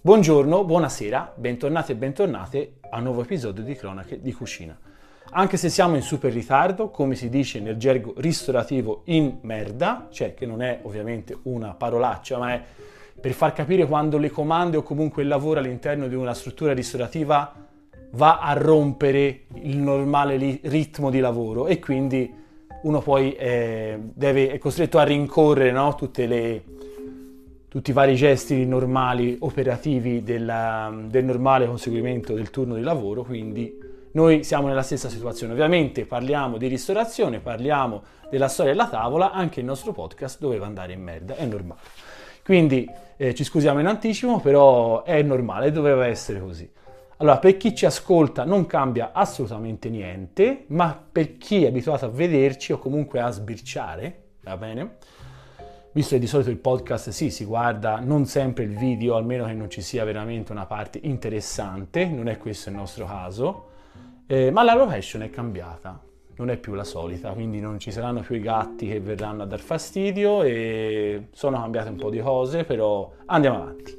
Buongiorno, buonasera, bentornati e bentornate a un nuovo episodio di Cronache di Cucina. Anche se siamo in super ritardo, come si dice nel gergo ristorativo in merda, cioè che non è ovviamente una parolaccia, ma è per far capire quando le comande o comunque il lavoro all'interno di una struttura ristorativa va a rompere il normale ritmo di lavoro e quindi uno poi eh, deve, è costretto a rincorrere no? le, tutti i vari gesti normali operativi della, del normale conseguimento del turno di lavoro, quindi noi siamo nella stessa situazione. Ovviamente parliamo di ristorazione, parliamo della storia della tavola, anche il nostro podcast doveva andare in merda, è normale. Quindi eh, ci scusiamo in anticipo, però è normale, doveva essere così. Allora, per chi ci ascolta non cambia assolutamente niente, ma per chi è abituato a vederci o comunque a sbirciare, va bene? Visto che di solito il podcast sì, si guarda non sempre il video, almeno che non ci sia veramente una parte interessante, non è questo il nostro caso. Eh, ma la location è cambiata, non è più la solita, quindi non ci saranno più i gatti che verranno a dar fastidio e sono cambiate un po' di cose, però andiamo avanti.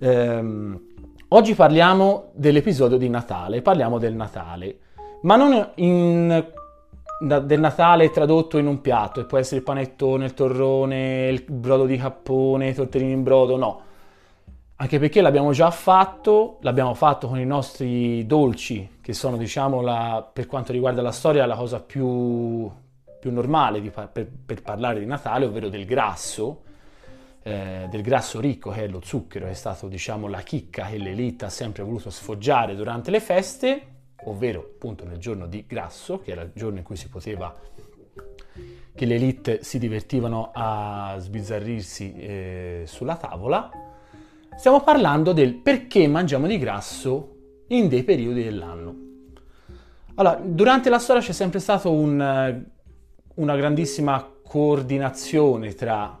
Ehm, oggi parliamo dell'episodio di Natale, parliamo del Natale, ma non in, del Natale tradotto in un piatto, e può essere il panettone, il torrone, il brodo di cappone, i tortellini in brodo, no. Anche perché l'abbiamo già fatto, l'abbiamo fatto con i nostri dolci, che sono, diciamo, la, per quanto riguarda la storia, la cosa più, più normale di, per, per, parlare di Natale, ovvero del grasso, eh, del grasso ricco che è lo zucchero, che è stato, diciamo, la chicca che l'elite ha sempre voluto sfoggiare durante le feste, ovvero appunto nel giorno di grasso, che era il giorno in cui si poteva che le elite si divertivano a sbizzarrirsi eh, sulla tavola Stiamo parlando del perché mangiamo di grasso in dei periodi dell'anno. Allora, durante la storia c'è sempre stata un, una grandissima coordinazione tra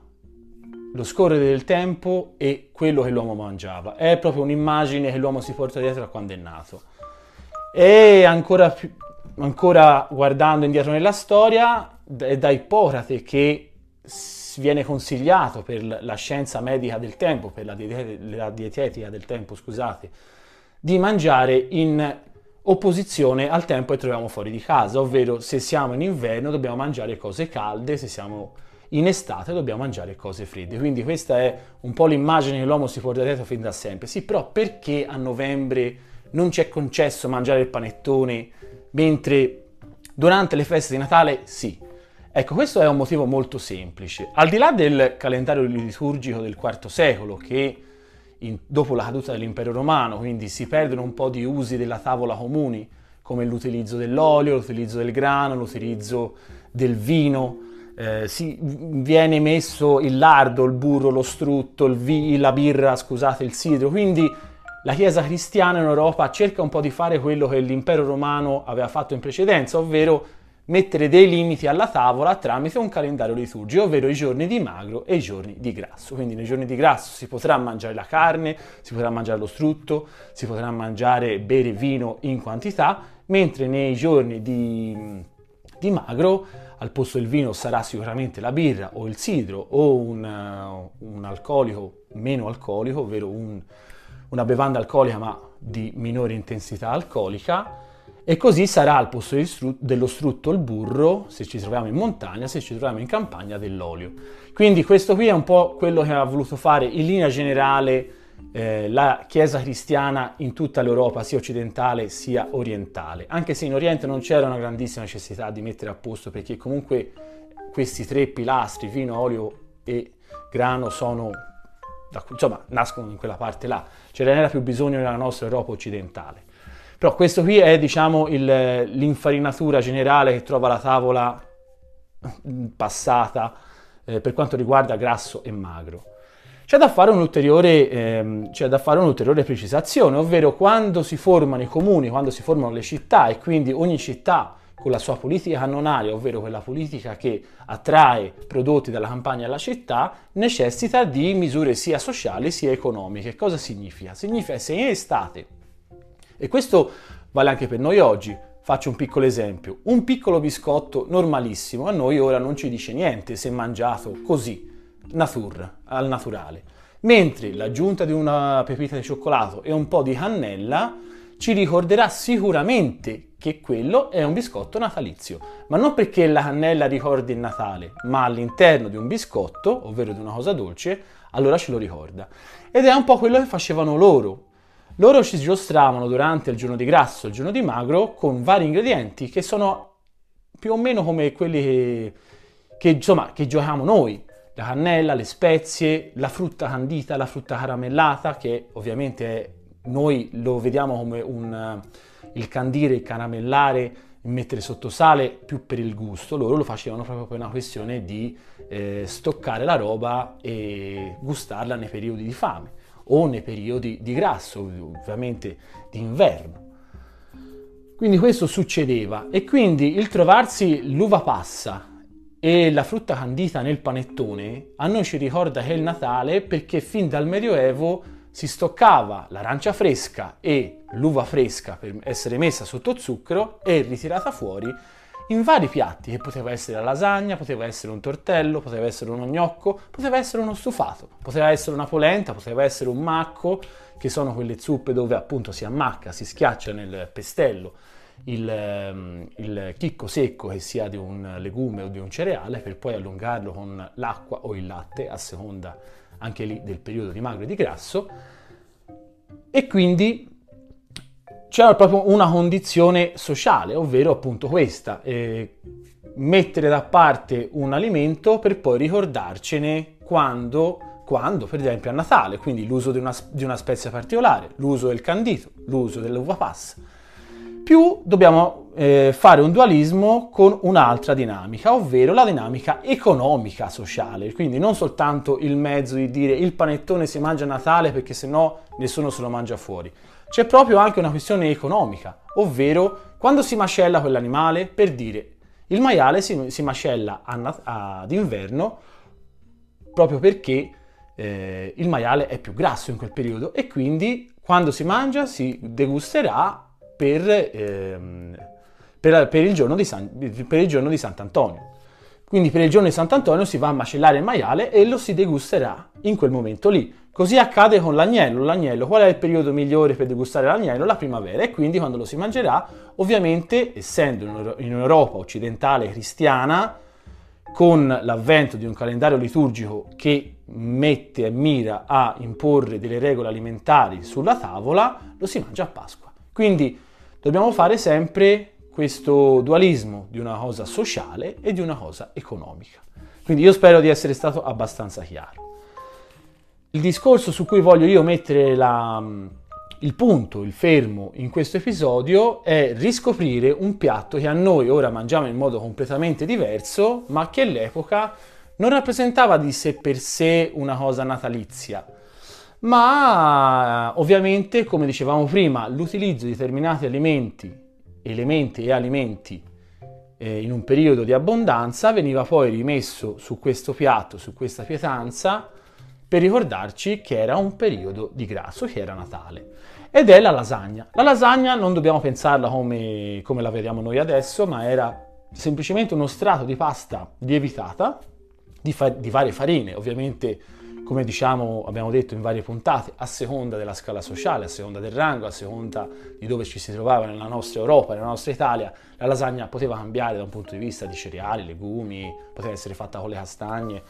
lo scorrere del tempo e quello che l'uomo mangiava. È proprio un'immagine che l'uomo si porta dietro da quando è nato. E ancora, più, ancora guardando indietro nella storia, è da Ippocrate che viene consigliato per la scienza medica del tempo, per la, diete- la dietetica del tempo, scusate, di mangiare in opposizione al tempo che troviamo fuori di casa, ovvero se siamo in inverno dobbiamo mangiare cose calde, se siamo in estate dobbiamo mangiare cose fredde. Quindi questa è un po' l'immagine che l'uomo si porta dietro fin da sempre. Sì, però perché a novembre non ci è concesso mangiare il panettone, mentre durante le feste di Natale sì? Ecco, questo è un motivo molto semplice. Al di là del calendario liturgico del IV secolo, che in, dopo la caduta dell'impero romano, quindi si perdono un po' di usi della tavola comuni, come l'utilizzo dell'olio, l'utilizzo del grano, l'utilizzo del vino, eh, si, viene messo il lardo, il burro, lo strutto, vi, la birra, scusate, il sidro, quindi la Chiesa cristiana in Europa cerca un po' di fare quello che l'impero romano aveva fatto in precedenza, ovvero mettere dei limiti alla tavola tramite un calendario liturgico, ovvero i giorni di magro e i giorni di grasso. Quindi nei giorni di grasso si potrà mangiare la carne, si potrà mangiare lo strutto, si potrà mangiare bere vino in quantità, mentre nei giorni di, di, magro al posto del vino sarà sicuramente la birra o il sidro o un, un alcolico meno alcolico, ovvero un, una bevanda alcolica ma di minore intensità alcolica e così sarà al posto dello strutto il burro, se ci troviamo in montagna, se ci troviamo in campagna, dell'olio. Quindi questo qui è un po' quello che ha voluto fare in linea generale eh, la Chiesa cristiana in tutta l'Europa, sia occidentale sia orientale. Anche se in Oriente non c'era una grandissima necessità di mettere a posto, perché comunque questi tre pilastri, vino, olio e grano, sono, insomma, nascono in quella parte là. Ce n'era più bisogno nella nostra Europa occidentale. Però questo qui è diciamo il, l'infarinatura generale che trova la tavola mm, passata eh, per quanto riguarda grasso e magro. C'è da, ehm, c'è da fare un'ulteriore precisazione, ovvero quando si formano i comuni, quando si formano le città e quindi ogni città con la sua politica canonaria, ovvero quella politica che attrae prodotti dalla campagna alla città, necessita di misure sia sociali sia economiche. Cosa significa? Significa se in estate e questo vale anche per noi oggi. Faccio un piccolo esempio. Un piccolo biscotto normalissimo a noi ora non ci dice niente se mangiato così, natur, al naturale. mentre l'aggiunta di una pepita di cioccolato e un po' di cannella ci ricorderà sicuramente che quello è un biscotto natalizio, ma non perché la cannella ricordi il Natale, ma all'interno di un biscotto, ovvero di una cosa dolce, allora ce lo ricorda. Ed è un po' quello che facevano loro. Loro ci giostravano durante il giorno di grasso e il giorno di magro con vari ingredienti che sono più o meno come quelli che, che, insomma, che giochiamo noi. La cannella, le spezie, la frutta candita, la frutta caramellata, che ovviamente è noi lo vediamo come un, il candire, il caramellare, mettere sotto sale più per il gusto, loro lo facevano proprio per una questione di eh, stoccare la roba e gustarla nei periodi di fame o nei periodi di grasso, ovviamente d'inverno. Quindi questo succedeva e quindi il trovarsi l'uva passa e la frutta candita nel panettone a noi ci ricorda che è il Natale perché fin dal Medioevo si stoccava l'arancia fresca e l'uva fresca per essere messa sotto zucchero e ritirata fuori in vari piatti, che poteva essere la lasagna, poteva essere un tortello, poteva essere uno gnocco, poteva essere uno stufato, poteva essere una polenta, poteva essere un macco, che sono quelle zuppe dove appunto si ammacca, si schiaccia nel pestello il, ehm, il chicco secco che sia di un legume o di un cereale per poi allungarlo con l'acqua o il latte a seconda anche lì del periodo di magro e di grasso, e quindi c'era proprio una condizione sociale, ovvero appunto questa, eh, mettere da parte un alimento per poi ricordarcene quando, quando, per esempio a Natale, quindi l'uso di una, di una spezia particolare, l'uso del candito, l'uso dell'uva passa più dobbiamo eh, fare un dualismo con un'altra dinamica, ovvero la dinamica economica sociale, quindi non soltanto il mezzo di dire il panettone si mangia a Natale perché sennò nessuno se lo mangia fuori. C'è proprio anche una questione economica, ovvero quando si macella quell'animale, per dire il maiale si, si macella ad inverno proprio perché eh, il maiale è più grasso in quel periodo e quindi quando si mangia si degusterà per, ehm, per, per, il San, per, il giorno di Sant'Antonio. Quindi per il giorno di Sant'Antonio si va a macellare il maiale e lo si degusterà in quel momento lì. Così accade con l'agnello. L'agnello, qual è il periodo migliore per degustare l'agnello? La primavera e quindi quando lo si mangerà, ovviamente essendo in Europa occidentale cristiana, con l'avvento di un calendario liturgico che mette e mira a imporre delle regole alimentari sulla tavola, lo si mangia a Pasqua. Quindi dobbiamo fare sempre questo dualismo di una cosa sociale e di una cosa economica. Quindi io spero di essere stato abbastanza chiaro. Il discorso su cui voglio io mettere la, il punto, il fermo in questo episodio è riscoprire un piatto che a noi ora mangiamo in modo completamente diverso, ma che all'epoca non rappresentava di sé per sé una cosa natalizia, ma ovviamente, come dicevamo prima, l'utilizzo di determinati alimenti, elementi e alimenti eh, in un periodo di abbondanza veniva poi rimesso su questo piatto, su questa pietanza, per ricordarci che era un periodo di grasso, che era Natale. Ed è la lasagna. La lasagna non dobbiamo pensarla come, come la vediamo noi adesso, ma era semplicemente uno strato di pasta lievitata di, fa- di varie farine, ovviamente come diciamo, abbiamo detto in varie puntate, a seconda della scala sociale, a seconda del rango, a seconda di dove ci si trovava nella nostra Europa, nella nostra Italia, la lasagna poteva cambiare da un punto di vista di cereali, legumi, poteva essere fatta con le castagne,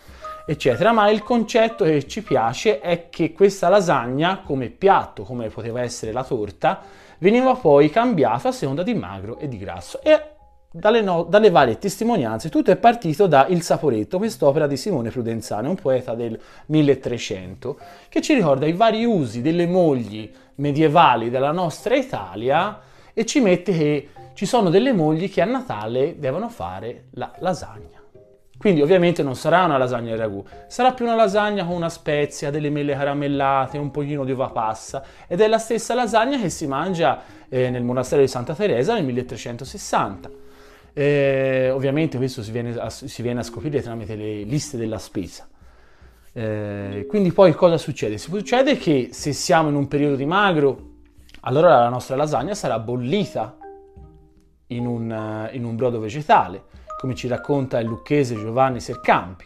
eccetera, ma il concetto che ci piace è che questa lasagna, come piatto, come poteva essere la torta, veniva poi cambiata a seconda di magro e di grasso. E dalle, no, dalle, varie testimonianze, tutto è partito da Il Saporetto, quest'opera di Simone Prudenzano, un poeta del 1300, che ci ricorda i vari usi delle mogli medievali della nostra Italia e ci mette che ci sono delle mogli che a Natale devono fare la lasagna. Quindi ovviamente non sarà una lasagna di ragù, sarà più una lasagna con una spezia, delle mele caramellate, un pochino di uva passa ed è la stessa lasagna che si mangia eh, nel monastero di Santa Teresa nel 1360. Eh, ovviamente questo si viene, a, si viene, a, scoprire tramite le liste della spesa. Eh, quindi poi cosa succede? Succede che se siamo in un periodo di magro, allora la nostra lasagna sarà bollita in un, in un brodo vegetale, come ci racconta il lucchese Giovanni Sercampi.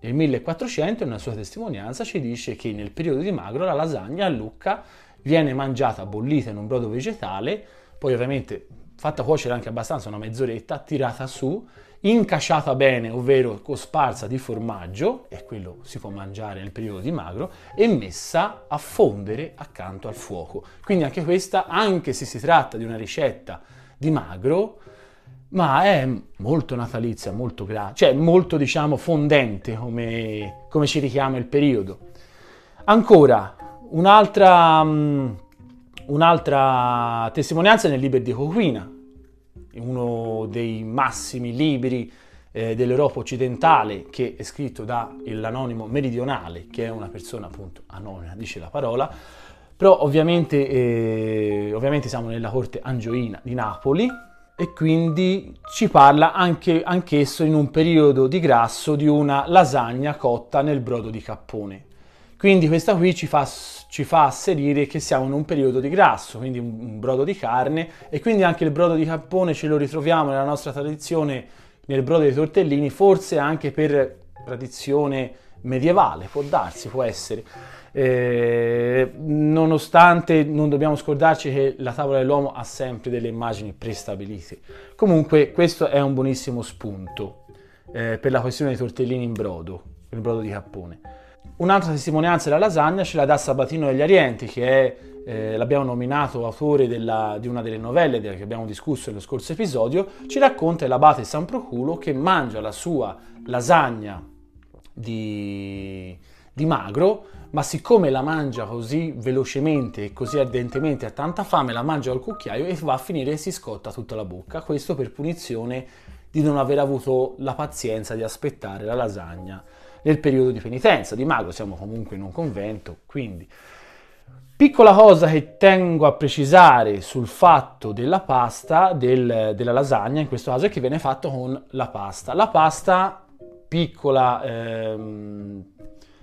nel 1400 in una sua testimonianza ci dice che nel periodo di Magro la lasagna a Lucca viene mangiata bollita in un brodo vegetale, poi ovviamente fatta cuocere anche abbastanza una mezz'oretta, tirata su, incasciata bene, ovvero cosparsa di formaggio, e quello si può mangiare nel periodo di magro, e messa a fondere accanto al fuoco. Quindi anche questa, anche se si tratta di una ricetta di magro, ma è molto natalizia, molto gra- cioè molto diciamo fondente come, come ci richiama il periodo. Ancora, un'altra, um, un'altra testimonianza nel Liber di Coquina, uno dei massimi libri eh, dell'Europa occidentale che è scritto da l'anonimo meridionale, che è una persona appunto anonima, dice la parola, però ovviamente, eh, ovviamente siamo nella corte angioina di Napoli e quindi ci parla anche, anch'esso in un periodo di grasso di una lasagna cotta nel brodo di cappone. Quindi questa qui ci fa, ci fa asserire che siamo in un periodo di grasso, quindi un, brodo di carne, e quindi anche il brodo di cappone ce lo ritroviamo nella nostra tradizione nel brodo dei tortellini, forse anche per tradizione medievale, può darsi, può essere. Eh, nonostante non dobbiamo scordarci che la tavola dell'uomo ha sempre delle immagini prestabilite. Comunque questo è un buonissimo spunto eh, per la questione dei tortellini in brodo, il brodo di cappone. Un'altra testimonianza della lasagna ce la dà Sabatino degli Arienti, che è, eh, l'abbiamo nominato autore della, di una delle novelle che abbiamo discusso nello scorso episodio, ci racconta l'abate San Proculo che mangia la sua lasagna di, di magro, ma siccome la mangia così velocemente e così ardentemente, ha tanta fame, la mangia al cucchiaio e va a finire e si scotta tutta la bocca. Questo per punizione di non aver avuto la pazienza di aspettare la lasagna nel periodo di penitenza. Di mago siamo comunque in un convento, quindi... Piccola cosa che tengo a precisare sul fatto della pasta, del, della lasagna in questo caso, è che viene fatto con la pasta. La pasta piccola, ehm,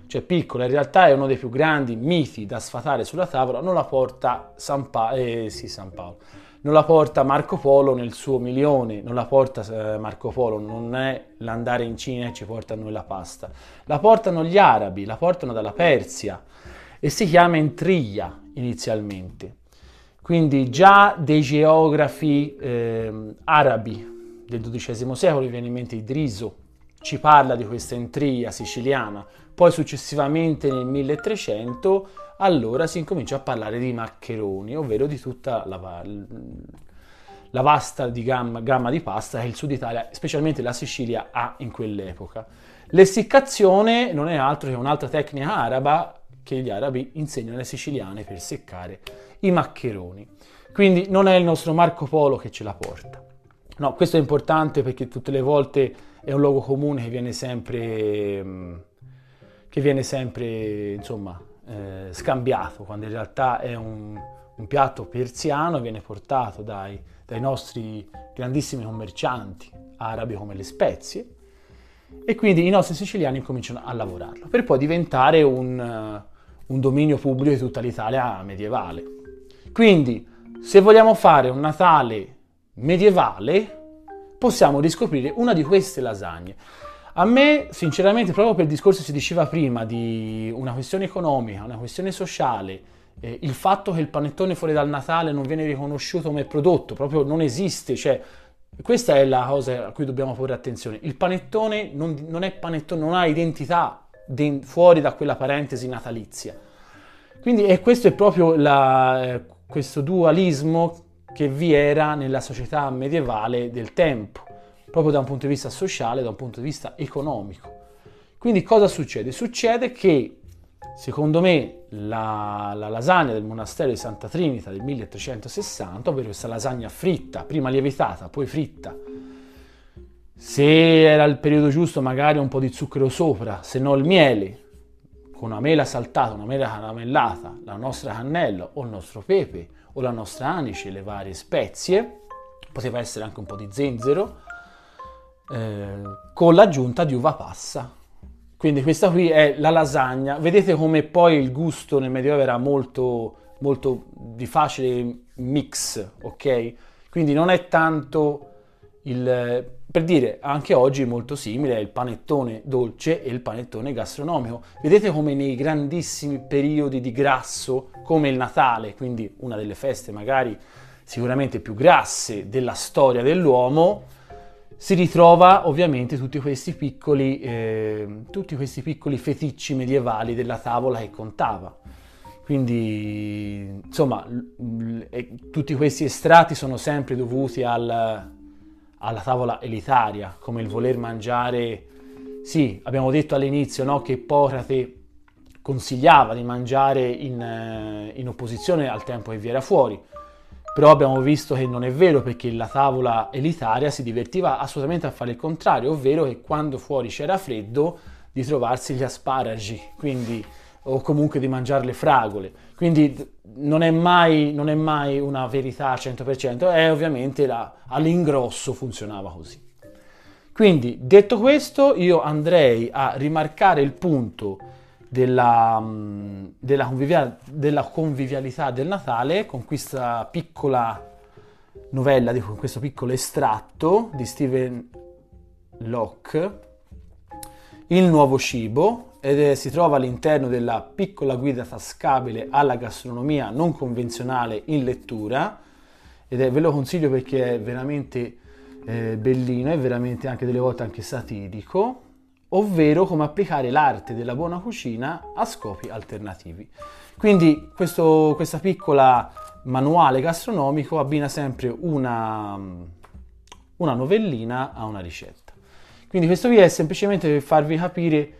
cioè piccola, in realtà è uno dei più grandi miti da sfatare sulla tavola, non la porta San, pa- eh, sì, San Paolo non la porta Marco Polo nel suo milione, non la porta eh, Marco Polo, non è l'andare in Cina e ci porta a noi la pasta, la portano gli arabi, la portano dalla Persia e si chiama Entriglia inizialmente. Quindi già dei geografi eh, arabi del XII secolo, viene in mente Idriso, ci parla di questa Entriglia siciliana, poi successivamente nel 1300 allora si incomincia a parlare di maccheroni, ovvero di tutta la, la vasta di gamma, gamma, di pasta che il sud Italia, specialmente la Sicilia, ha in quell'epoca. L'essiccazione non è altro che un'altra tecnica araba che gli arabi insegnano alle siciliane per seccare i maccheroni. Quindi non è il nostro Marco Polo che ce la porta. No, questo è importante perché tutte le volte è un luogo comune che viene sempre, che viene sempre insomma, eh, scambiato, quando in realtà è un, un piatto persiano, viene portato dai, dai, nostri grandissimi commercianti arabi come le spezie e quindi i nostri siciliani cominciano a lavorarlo per poi diventare un, un dominio pubblico di tutta l'Italia medievale. Quindi se vogliamo fare un Natale medievale possiamo riscoprire una di queste lasagne. A me, sinceramente, proprio per il discorso che si diceva prima di una questione economica, una questione sociale, eh, il fatto che il panettone fuori dal Natale non viene riconosciuto come prodotto, proprio non esiste, cioè questa è la cosa a cui dobbiamo porre attenzione. Il panettone non, non è panettone, non ha identità de, fuori da quella parentesi natalizia. Quindi e questo è proprio la, eh, questo dualismo che vi era nella società medievale del tempo proprio da un punto di vista sociale, da un punto di vista economico. Quindi cosa succede? Succede che, secondo me, la, la lasagna del monastero di Santa Trinita del 1360, ovvero questa lasagna fritta, prima lievitata, poi fritta, se era il periodo giusto magari un po' di zucchero sopra, se no il miele, con una mela saltata, una mela caramellata, la nostra cannella o il nostro pepe o la nostra anice, le varie spezie, poteva essere anche un po' di zenzero, eh, con l'aggiunta di uva passa. Quindi questa qui è la lasagna. Vedete come poi il gusto nel Medioevo era molto, molto di facile mix, ok? Quindi non è tanto il... per dire, anche oggi molto simile è il panettone dolce e il panettone gastronomico. Vedete come nei grandissimi periodi di grasso, come il Natale, quindi una delle feste magari sicuramente più grasse della storia dell'uomo, si ritrova ovviamente tutti questi piccoli, eh, tutti questi piccoli feticci medievali della tavola che contava. Quindi, insomma, tutti questi estratti sono sempre dovuti al, alla tavola elitaria, come il voler mangiare. Sì, abbiamo detto all'inizio no, che Ippocrate consigliava di mangiare in, eh, in, opposizione al tempo che vi era fuori, però abbiamo visto che non è vero perché la tavola elitaria si divertiva assolutamente a fare il contrario, ovvero che quando fuori c'era freddo di trovarsi gli asparagi, quindi o comunque di mangiare le fragole. Quindi non è mai, non è mai una verità al 100%, è ovviamente la, all'ingrosso funzionava così. Quindi detto questo io andrei a rimarcare il punto della, della, convivia, della convivialità del Natale con questa piccola novella, con questo piccolo estratto di Stephen Locke, Il nuovo cibo, ed è, si trova all'interno della piccola guida tascabile alla gastronomia non convenzionale in lettura ed è, ve lo consiglio perché è veramente eh, bellino e veramente anche delle volte anche satirico, ovvero come applicare l'arte della buona cucina a scopi alternativi. Quindi questo, questa piccola manuale gastronomico abbina sempre una, una novellina a una ricetta. Quindi questo video è semplicemente per farvi capire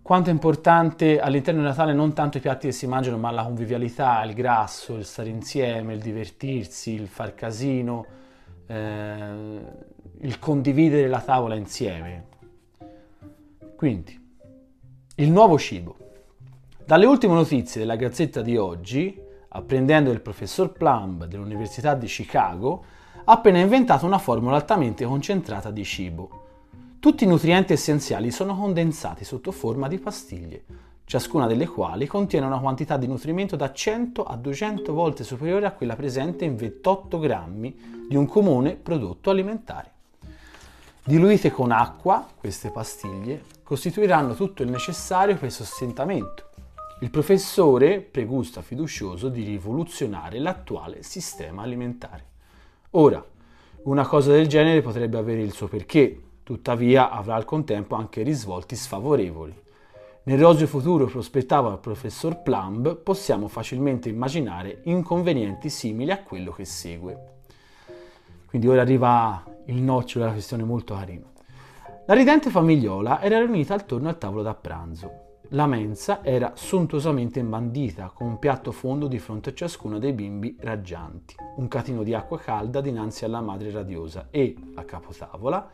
quanto è importante all'interno di Natale non tanto i piatti che si mangiano, ma la convivialità, il grasso, il stare insieme, il divertirsi, il far casino, eh, il condividere la tavola insieme. Quindi, il nuovo cibo. Dalle ultime notizie della Gazzetta di oggi, apprendendo il professor Plumb dell'Università di Chicago, ha appena inventato una formula altamente concentrata di cibo tutti i nutrienti essenziali sono condensati sotto forma di pastiglie, ciascuna delle quali contiene una quantità di nutrimento da 100 a 200 volte superiore a quella presente in 28 grammi di un comune prodotto alimentare. Diluite con acqua, queste pastiglie costituiranno tutto il necessario per il sostentamento. Il professore pregusta fiducioso di rivoluzionare l'attuale sistema alimentare. Ora, una cosa del genere potrebbe avere il suo perché, tuttavia avrà al contempo anche risvolti sfavorevoli. Nel roseo futuro prospettato al professor Plumb possiamo facilmente immaginare inconvenienti simili a quello che segue. Quindi ora arriva il nocciolo della questione molto carina. La ridente famigliola era riunita attorno al tavolo da pranzo. La mensa era sontuosamente imbandita, con un piatto fondo di fronte a ciascuno dei bimbi raggianti, un catino di acqua calda dinanzi alla madre radiosa e, a capotavola,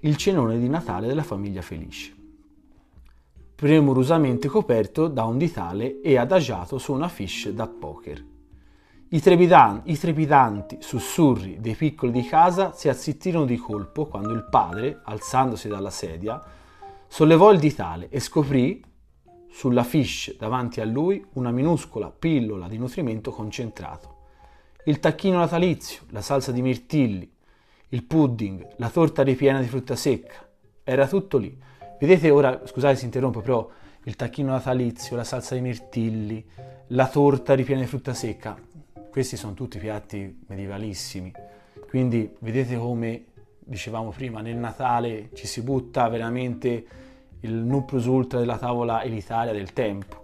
il cenone di Natale della famiglia Felice, premurosamente coperto da un ditale e adagiato su una fish da poker. I, trepidan- I, trepidanti sussurri dei piccoli di casa si azzittirono di colpo quando il padre, alzandosi dalla sedia, sollevò il ditale e scoprì sulla fish davanti a lui una minuscola pillola di nutrimento concentrato. Il tacchino natalizio, la salsa di mirtilli, il pudding, la torta ripiena di frutta secca, era tutto lì. Vedete ora, scusate se interrompo, però il tacchino natalizio, la salsa di mirtilli, la torta ripiena di frutta secca, questi sono tutti piatti medievalissimi. Quindi vedete come dicevamo prima, nel Natale ci si butta veramente il nuprus ultra della tavola elitaria del tempo.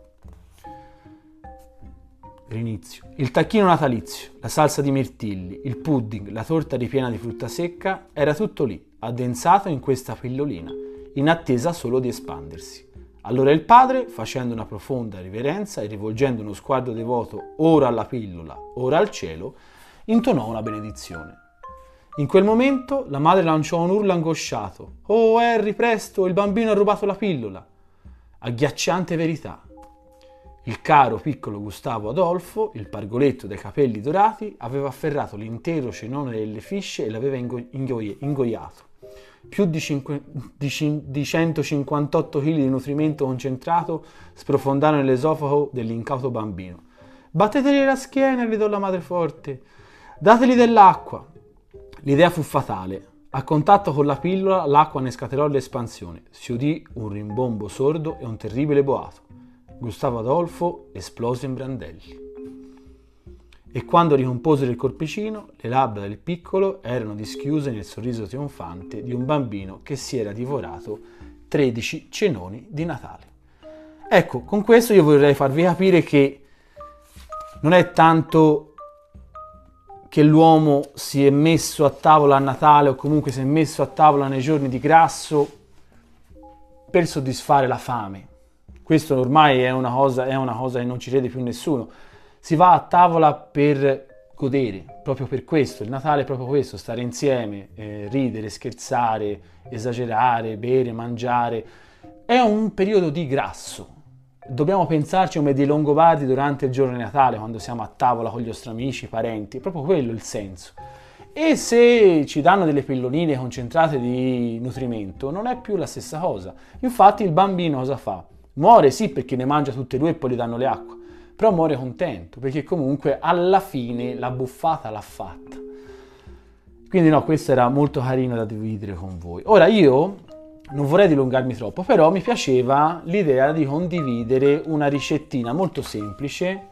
L'inizio. Il tacchino natalizio, la salsa di mirtilli, il pudding, la torta ripiena di frutta secca, era tutto lì, addensato in questa pillolina, in attesa solo di espandersi. Allora il padre, facendo una profonda riverenza e rivolgendo uno sguardo devoto ora alla pillola, ora al cielo, intonò una benedizione. In quel momento la madre lanciò un urlo angosciato. Oh Harry, presto, il bambino ha rubato la pillola. Agghiacciante verità. Il caro piccolo Gustavo Adolfo, il pargoletto dai capelli dorati, aveva afferrato l'intero cenone delle fisce e l'aveva ingo- ingoi- ingoiato. Più di, cinque, di, di 158 kg di nutrimento concentrato sprofondarono nell'esofago dell'incauto bambino. Batteteli la schiena, gridò la madre forte. Dateli dell'acqua. L'idea fu fatale. A contatto con la pillola l'acqua ne scatenò l'espansione, si udì un rimbombo sordo e un terribile boato. Gustavo Adolfo esplose in brandelli. E quando ricomposero il corpicino, le labbra del piccolo erano dischiuse nel sorriso trionfante di un bambino che si era divorato 13 cenoni di Natale. Ecco, con questo io vorrei farvi capire che non è tanto che l'uomo si è messo a tavola a Natale o comunque si è messo a tavola nei giorni di grasso per soddisfare la fame. Questo ormai è una cosa, è una cosa che non ci crede più nessuno si va a tavola per godere, proprio per questo, il Natale è proprio questo, stare insieme, eh, ridere, scherzare, esagerare, bere, mangiare. È un periodo di grasso. Dobbiamo pensarci come dei Longobardi durante il giorno di Natale, quando siamo a tavola con gli nostri amici, i parenti, è proprio quello il senso. E se ci danno delle pillonine concentrate di nutrimento, non è più la stessa cosa. Infatti il bambino cosa fa? Muore sì perché ne mangia tutte e due e poi gli danno le acque però muore contento perché comunque alla fine la buffata l'ha fatta. Quindi no, questo era molto carino da dividere con voi. Ora io non vorrei dilungarmi troppo, però mi piaceva l'idea di condividere una ricettina molto semplice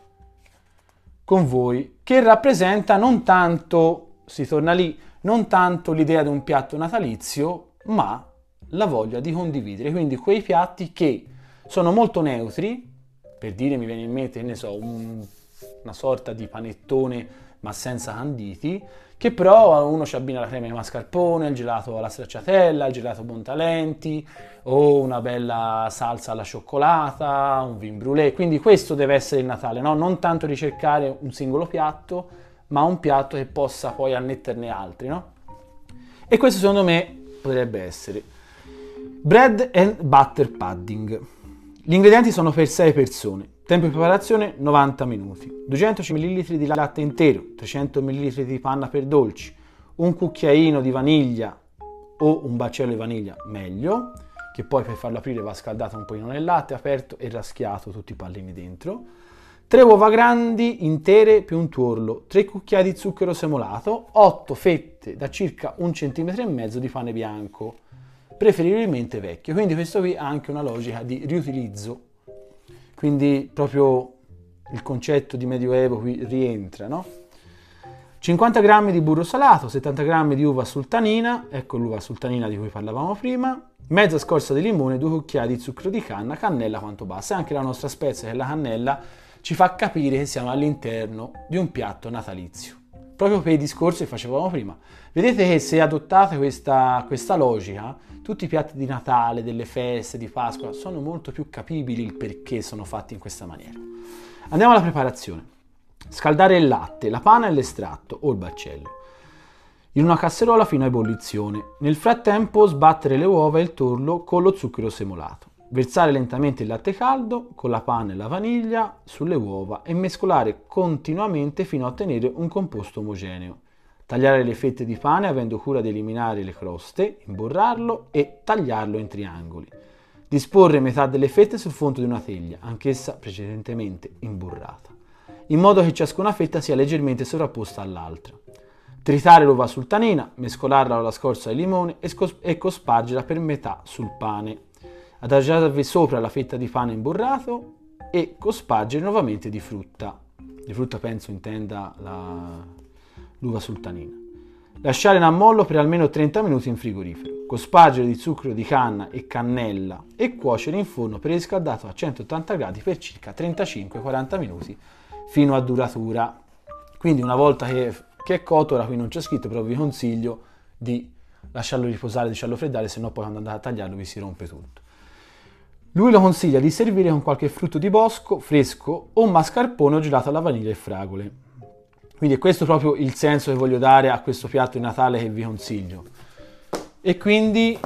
con voi che rappresenta non tanto, si torna lì, non tanto l'idea di un piatto natalizio, ma la voglia di condividere, quindi quei piatti che sono molto neutri, per dire mi viene in mente, ne so, un, una sorta di panettone ma senza canditi, che però uno ci abbina la crema di mascarpone, il gelato alla stracciatella, il gelato Bontalenti o una bella salsa alla cioccolata, un vin brûlé, quindi questo deve essere il Natale, no? non tanto ricercare un singolo piatto, ma un piatto che possa poi annetterne altri, no? E questo secondo me potrebbe essere bread and butter pudding. Gli ingredienti sono per 6 persone. Tempo di preparazione 90 minuti. 200 ml di latte intero, 300 ml di panna per dolci, un cucchiaino di vaniglia o un baccello di vaniglia meglio, che poi per farlo aprire va scaldato un pochino nel latte, aperto e raschiato tutti i pallini dentro. 3 uova grandi intere più un tuorlo, 3 cucchiai di zucchero semolato, 8 fette da circa 1 cm di pane bianco preferibilmente vecchio. Quindi questo qui ha anche una logica di riutilizzo, quindi proprio il concetto di medioevo qui rientra, no? 50 g di burro salato, 70 g di uva sultanina, ecco l'uva sultanina di cui parlavamo prima, mezza scorza di limone, due cucchiai di zucchero di canna, cannella quanto basta. Anche la nostra spezia, che è la cannella, ci fa capire che siamo all'interno di un piatto natalizio. Proprio per i discorsi che facevamo prima. Vedete che se adottate questa, questa logica, tutti i piatti di Natale, delle feste, di Pasqua, sono molto più capibili il perché sono fatti in questa maniera. Andiamo alla preparazione. Scaldare il latte, la panna e l'estratto o il baccello. In una casseruola fino a ebollizione. Nel frattempo sbattere le uova e il torlo con lo zucchero semolato. Versare lentamente il latte caldo con la panna e la vaniglia sulle uova e mescolare continuamente fino a ottenere un composto omogeneo. Tagliare le fette di pane avendo cura di eliminare le croste, imborrarlo e tagliarlo in triangoli. Disporre metà delle fette sul fondo di una teglia, anch'essa precedentemente imburrata, in modo che ciascuna fetta sia leggermente sovrapposta all'altra. Tritare l'uva sultanina, mescolarla con la scorza di limone e, scos- e cospargerla per metà sul pane. Adagiatevi sopra la fetta di pane imburrato e cospargere nuovamente di frutta. Di frutta penso intenda la, l'uva sultanina. Lasciare in ammollo per almeno 30 minuti in frigorifero, cospargere di zucchero di canna e cannella e cuocere in forno preriscaldato a 180 gradi per circa 35-40 minuti fino a duratura. Quindi una volta che, che è cotto, ora qui non c'è scritto, però vi consiglio di lasciarlo riposare, lasciarlo freddare, se no poi quando andate a tagliarlo vi si rompe tutto. Lui lo consiglia di servire con qualche frutto di bosco fresco o mascarpone o gelato alla vaniglia e fragole. Quindi è questo proprio il senso che voglio dare a questo piatto di Natale che vi consiglio. E quindi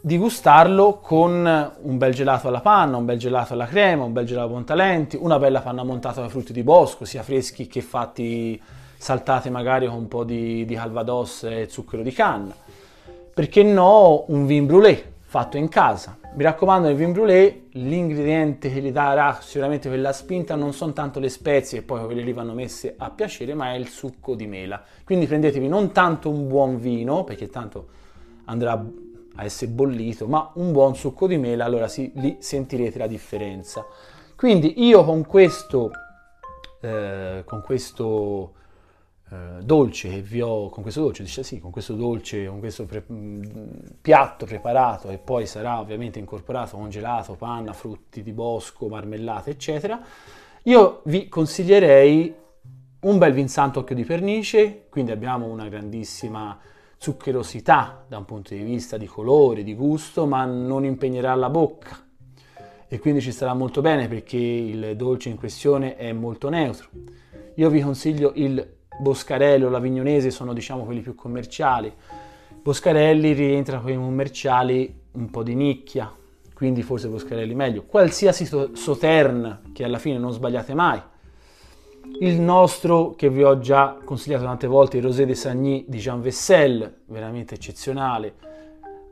di gustarlo con un bel gelato alla panna, un bel gelato alla crema, un bel gelato a Bontalenti, una bella panna montata da frutti di bosco, sia freschi che fatti saltati magari con un po' di, di calvados e zucchero di canna. Perché no un vin brûlé fatto in casa. Mi raccomando, nel vin brûlé l'ingrediente che gli darà sicuramente quella spinta non sono tanto le spezie e poi quelle lì vanno messe a piacere, ma è il succo di mela. Quindi prendetevi non tanto un buon vino, perché tanto andrà a essere bollito, ma un buon succo di mela, allora sì, lì sentirete la differenza. Quindi io con questo, eh, con questo eh, dolce che vi ho, con questo dolce, dice sì, con questo dolce, con questo pre- mm, piatto preparato e poi sarà ovviamente incorporato congelato, panna, frutti di bosco, marmellate, eccetera, io vi consiglierei un bel vinsanto occhio di pernice, quindi abbiamo una grandissima zuccherosità da un punto di vista di colore, di gusto, ma non impegnerà la bocca e quindi ci starà molto bene perché il dolce in questione è molto neutro. Io vi consiglio il Boscarello, l'Avignonese sono diciamo quelli più commerciali. Boscarelli rientra con i commerciali un po' di nicchia, quindi forse Boscarelli meglio. Qualsiasi Sautern, che alla fine non sbagliate mai. Il nostro, che vi ho già consigliato tante volte, il Rosé de Sagny di Jean Vessel, veramente eccezionale.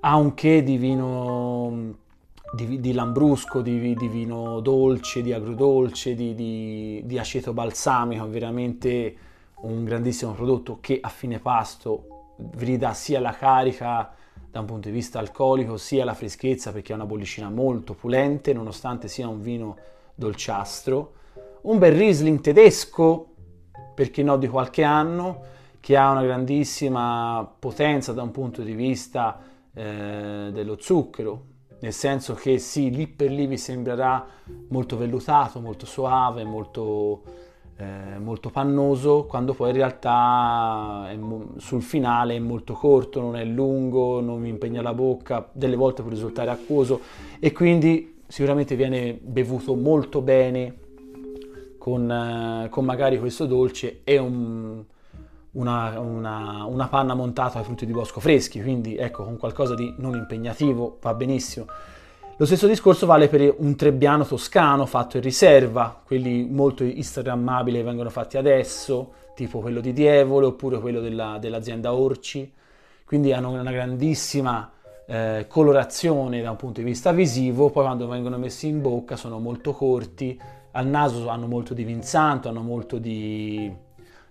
Ha un che di vino di, di lambrusco, di, di, vino dolce, di agrodolce, di, di aceto balsamico, veramente un grandissimo prodotto che a fine pasto vi ridà sia la carica da un punto di vista alcolico sia la freschezza perché è una bollicina molto pulente nonostante sia un vino dolciastro. Un bel Riesling tedesco, perché no di qualche anno, che ha una grandissima potenza da un punto di vista eh, dello zucchero, nel senso che sì, lì per lì vi sembrerà molto vellutato, molto soave, molto eh, molto pannoso, quando poi in realtà mo- sul finale è molto corto, non è lungo, non mi impegna la bocca, delle volte può risultare acquoso e quindi sicuramente viene bevuto molto bene con, eh, con magari questo dolce e un, una, una, una panna montata ai frutti di bosco freschi, quindi ecco con qualcosa di non impegnativo va benissimo. Lo stesso discorso vale per un trebbiano toscano fatto in riserva, quelli molto instagrammabili che vengono fatti adesso, tipo quello di Dievole oppure quello della, dell'azienda Orci, quindi hanno una grandissima eh, colorazione da un punto di vista visivo, poi quando vengono messi in bocca sono molto corti, al naso hanno molto di vinsanto, hanno molto di...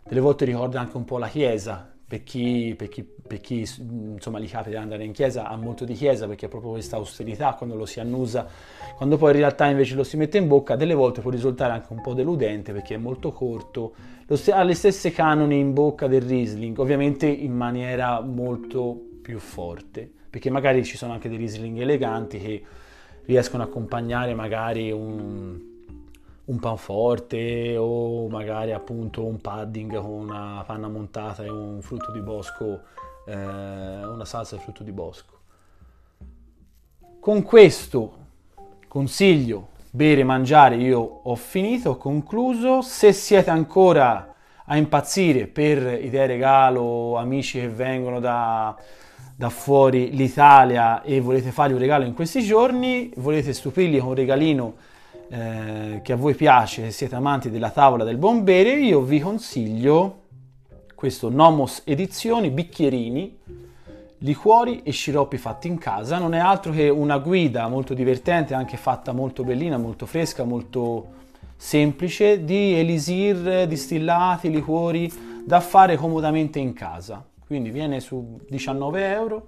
delle volte ricorda anche un po' la chiesa, per chi, per chi, per chi insomma, gli capita di andare in chiesa ha molto di chiesa perché è proprio questa austerità quando lo si annusa, quando poi in realtà invece lo si mette in bocca, delle volte può risultare anche un po' deludente perché è molto corto, st- ha le stesse canoni in bocca del Riesling, ovviamente in maniera molto più forte, perché magari ci sono anche dei Riesling eleganti che riescono a accompagnare magari un un panforte o magari appunto un pudding con una panna montata e un frutto di bosco, eh, una salsa di frutto di bosco. Con questo consiglio bere e mangiare io ho finito, ho concluso. Se siete ancora a impazzire per idee regalo, amici che vengono da, da fuori l'Italia e volete fargli un regalo in questi giorni, volete stupirli con un regalino eh, che a voi piace, se siete amanti della tavola del buon bere, io vi consiglio questo Nomos Edizioni, bicchierini, liquori e sciroppi fatti in casa. Non è altro che una guida molto divertente, anche fatta molto bellina, molto fresca, molto semplice, di elisir, distillati, liquori da fare comodamente in casa. Quindi viene su 19 euro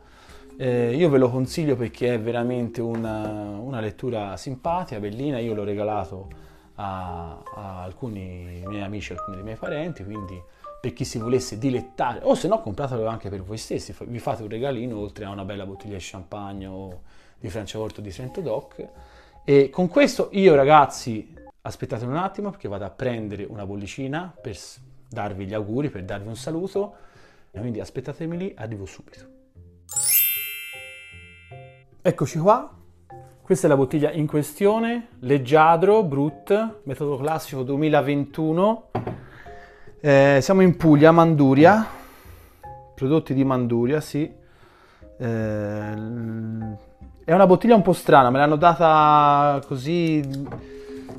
eh, io ve lo consiglio perché è veramente una, una, lettura simpatica, bellina. Io l'ho regalato a, a alcuni miei amici, alcuni dei miei parenti, quindi per chi si volesse dilettare, o se no compratelo anche per voi stessi, vi fate un regalino oltre a una bella bottiglia di champagne o di Franciacorto di Trento Doc. E con questo io ragazzi, aspettate un attimo perché vado a prendere una bollicina per darvi gli auguri, per darvi un saluto, e quindi aspettatemi lì, arrivo subito. Eccoci qua, questa è la bottiglia in questione, Leggiadro Brut, metodo classico 2021. Eh, siamo in Puglia, Manduria, prodotti di Manduria, sì. Eh, è una bottiglia un po' strana, me l'hanno data così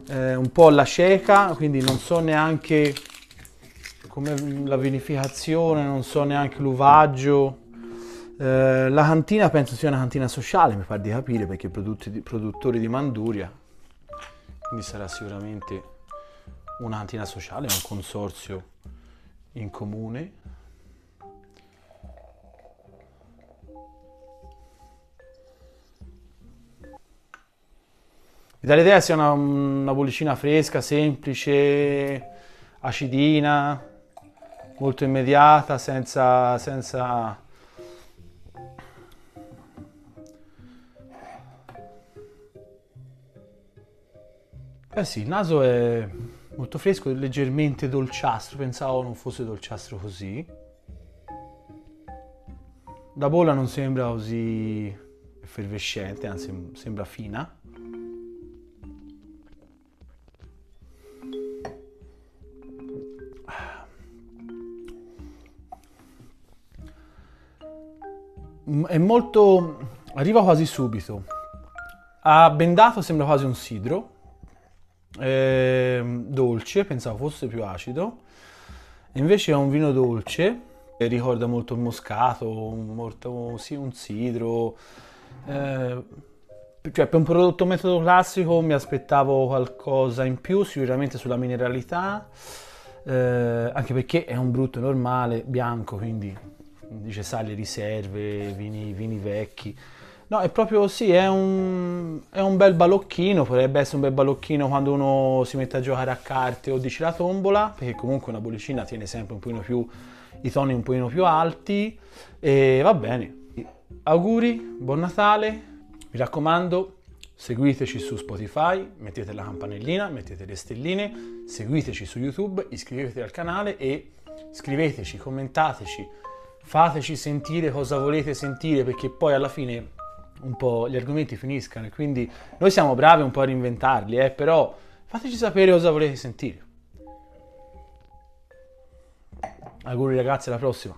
eh, un po' alla cieca, quindi non so neanche come la vinificazione, non so neanche l'uvaggio eh, la cantina penso sia una cantina sociale, mi pare di capire, perché di, produttori di Manduria, quindi sarà sicuramente un'antina sociale, un consorzio in comune. L'idea sia una, una bollicina fresca, semplice, acidina, molto immediata, senza, senza Eh sì, il naso è molto fresco, leggermente dolciastro, pensavo non fosse dolciastro così. La bolla non sembra così effervescente, anzi sembra fina. È molto... arriva quasi subito. A bendato sembra quasi un sidro, eh, dolce, pensavo fosse più acido, invece è un vino dolce, ricorda molto il moscato, molto, sì, un sidro. Eh, cioè, per un prodotto metodo classico mi aspettavo qualcosa in più, sicuramente sulla mineralità, eh, anche perché è un brutto normale, bianco, quindi dice sale riserve, vini, vini vecchi. No, è proprio sì, è un, è un, bel balocchino, potrebbe essere un bel balocchino quando uno si mette a giocare a carte o dice la tombola, perché comunque una bollicina tiene sempre un pochino più i toni un pochino più alti e va bene. Auguri, buon Natale, mi raccomando, seguiteci su Spotify, mettete la campanellina, mettete le stelline, seguiteci su YouTube, iscrivetevi al canale e scriveteci, commentateci, fateci sentire cosa volete sentire perché poi alla fine un po' gli argomenti finiscano e quindi noi siamo bravi un po' a reinventarli, eh, però fateci sapere cosa volete sentire. Auguri ragazzi, alla prossima.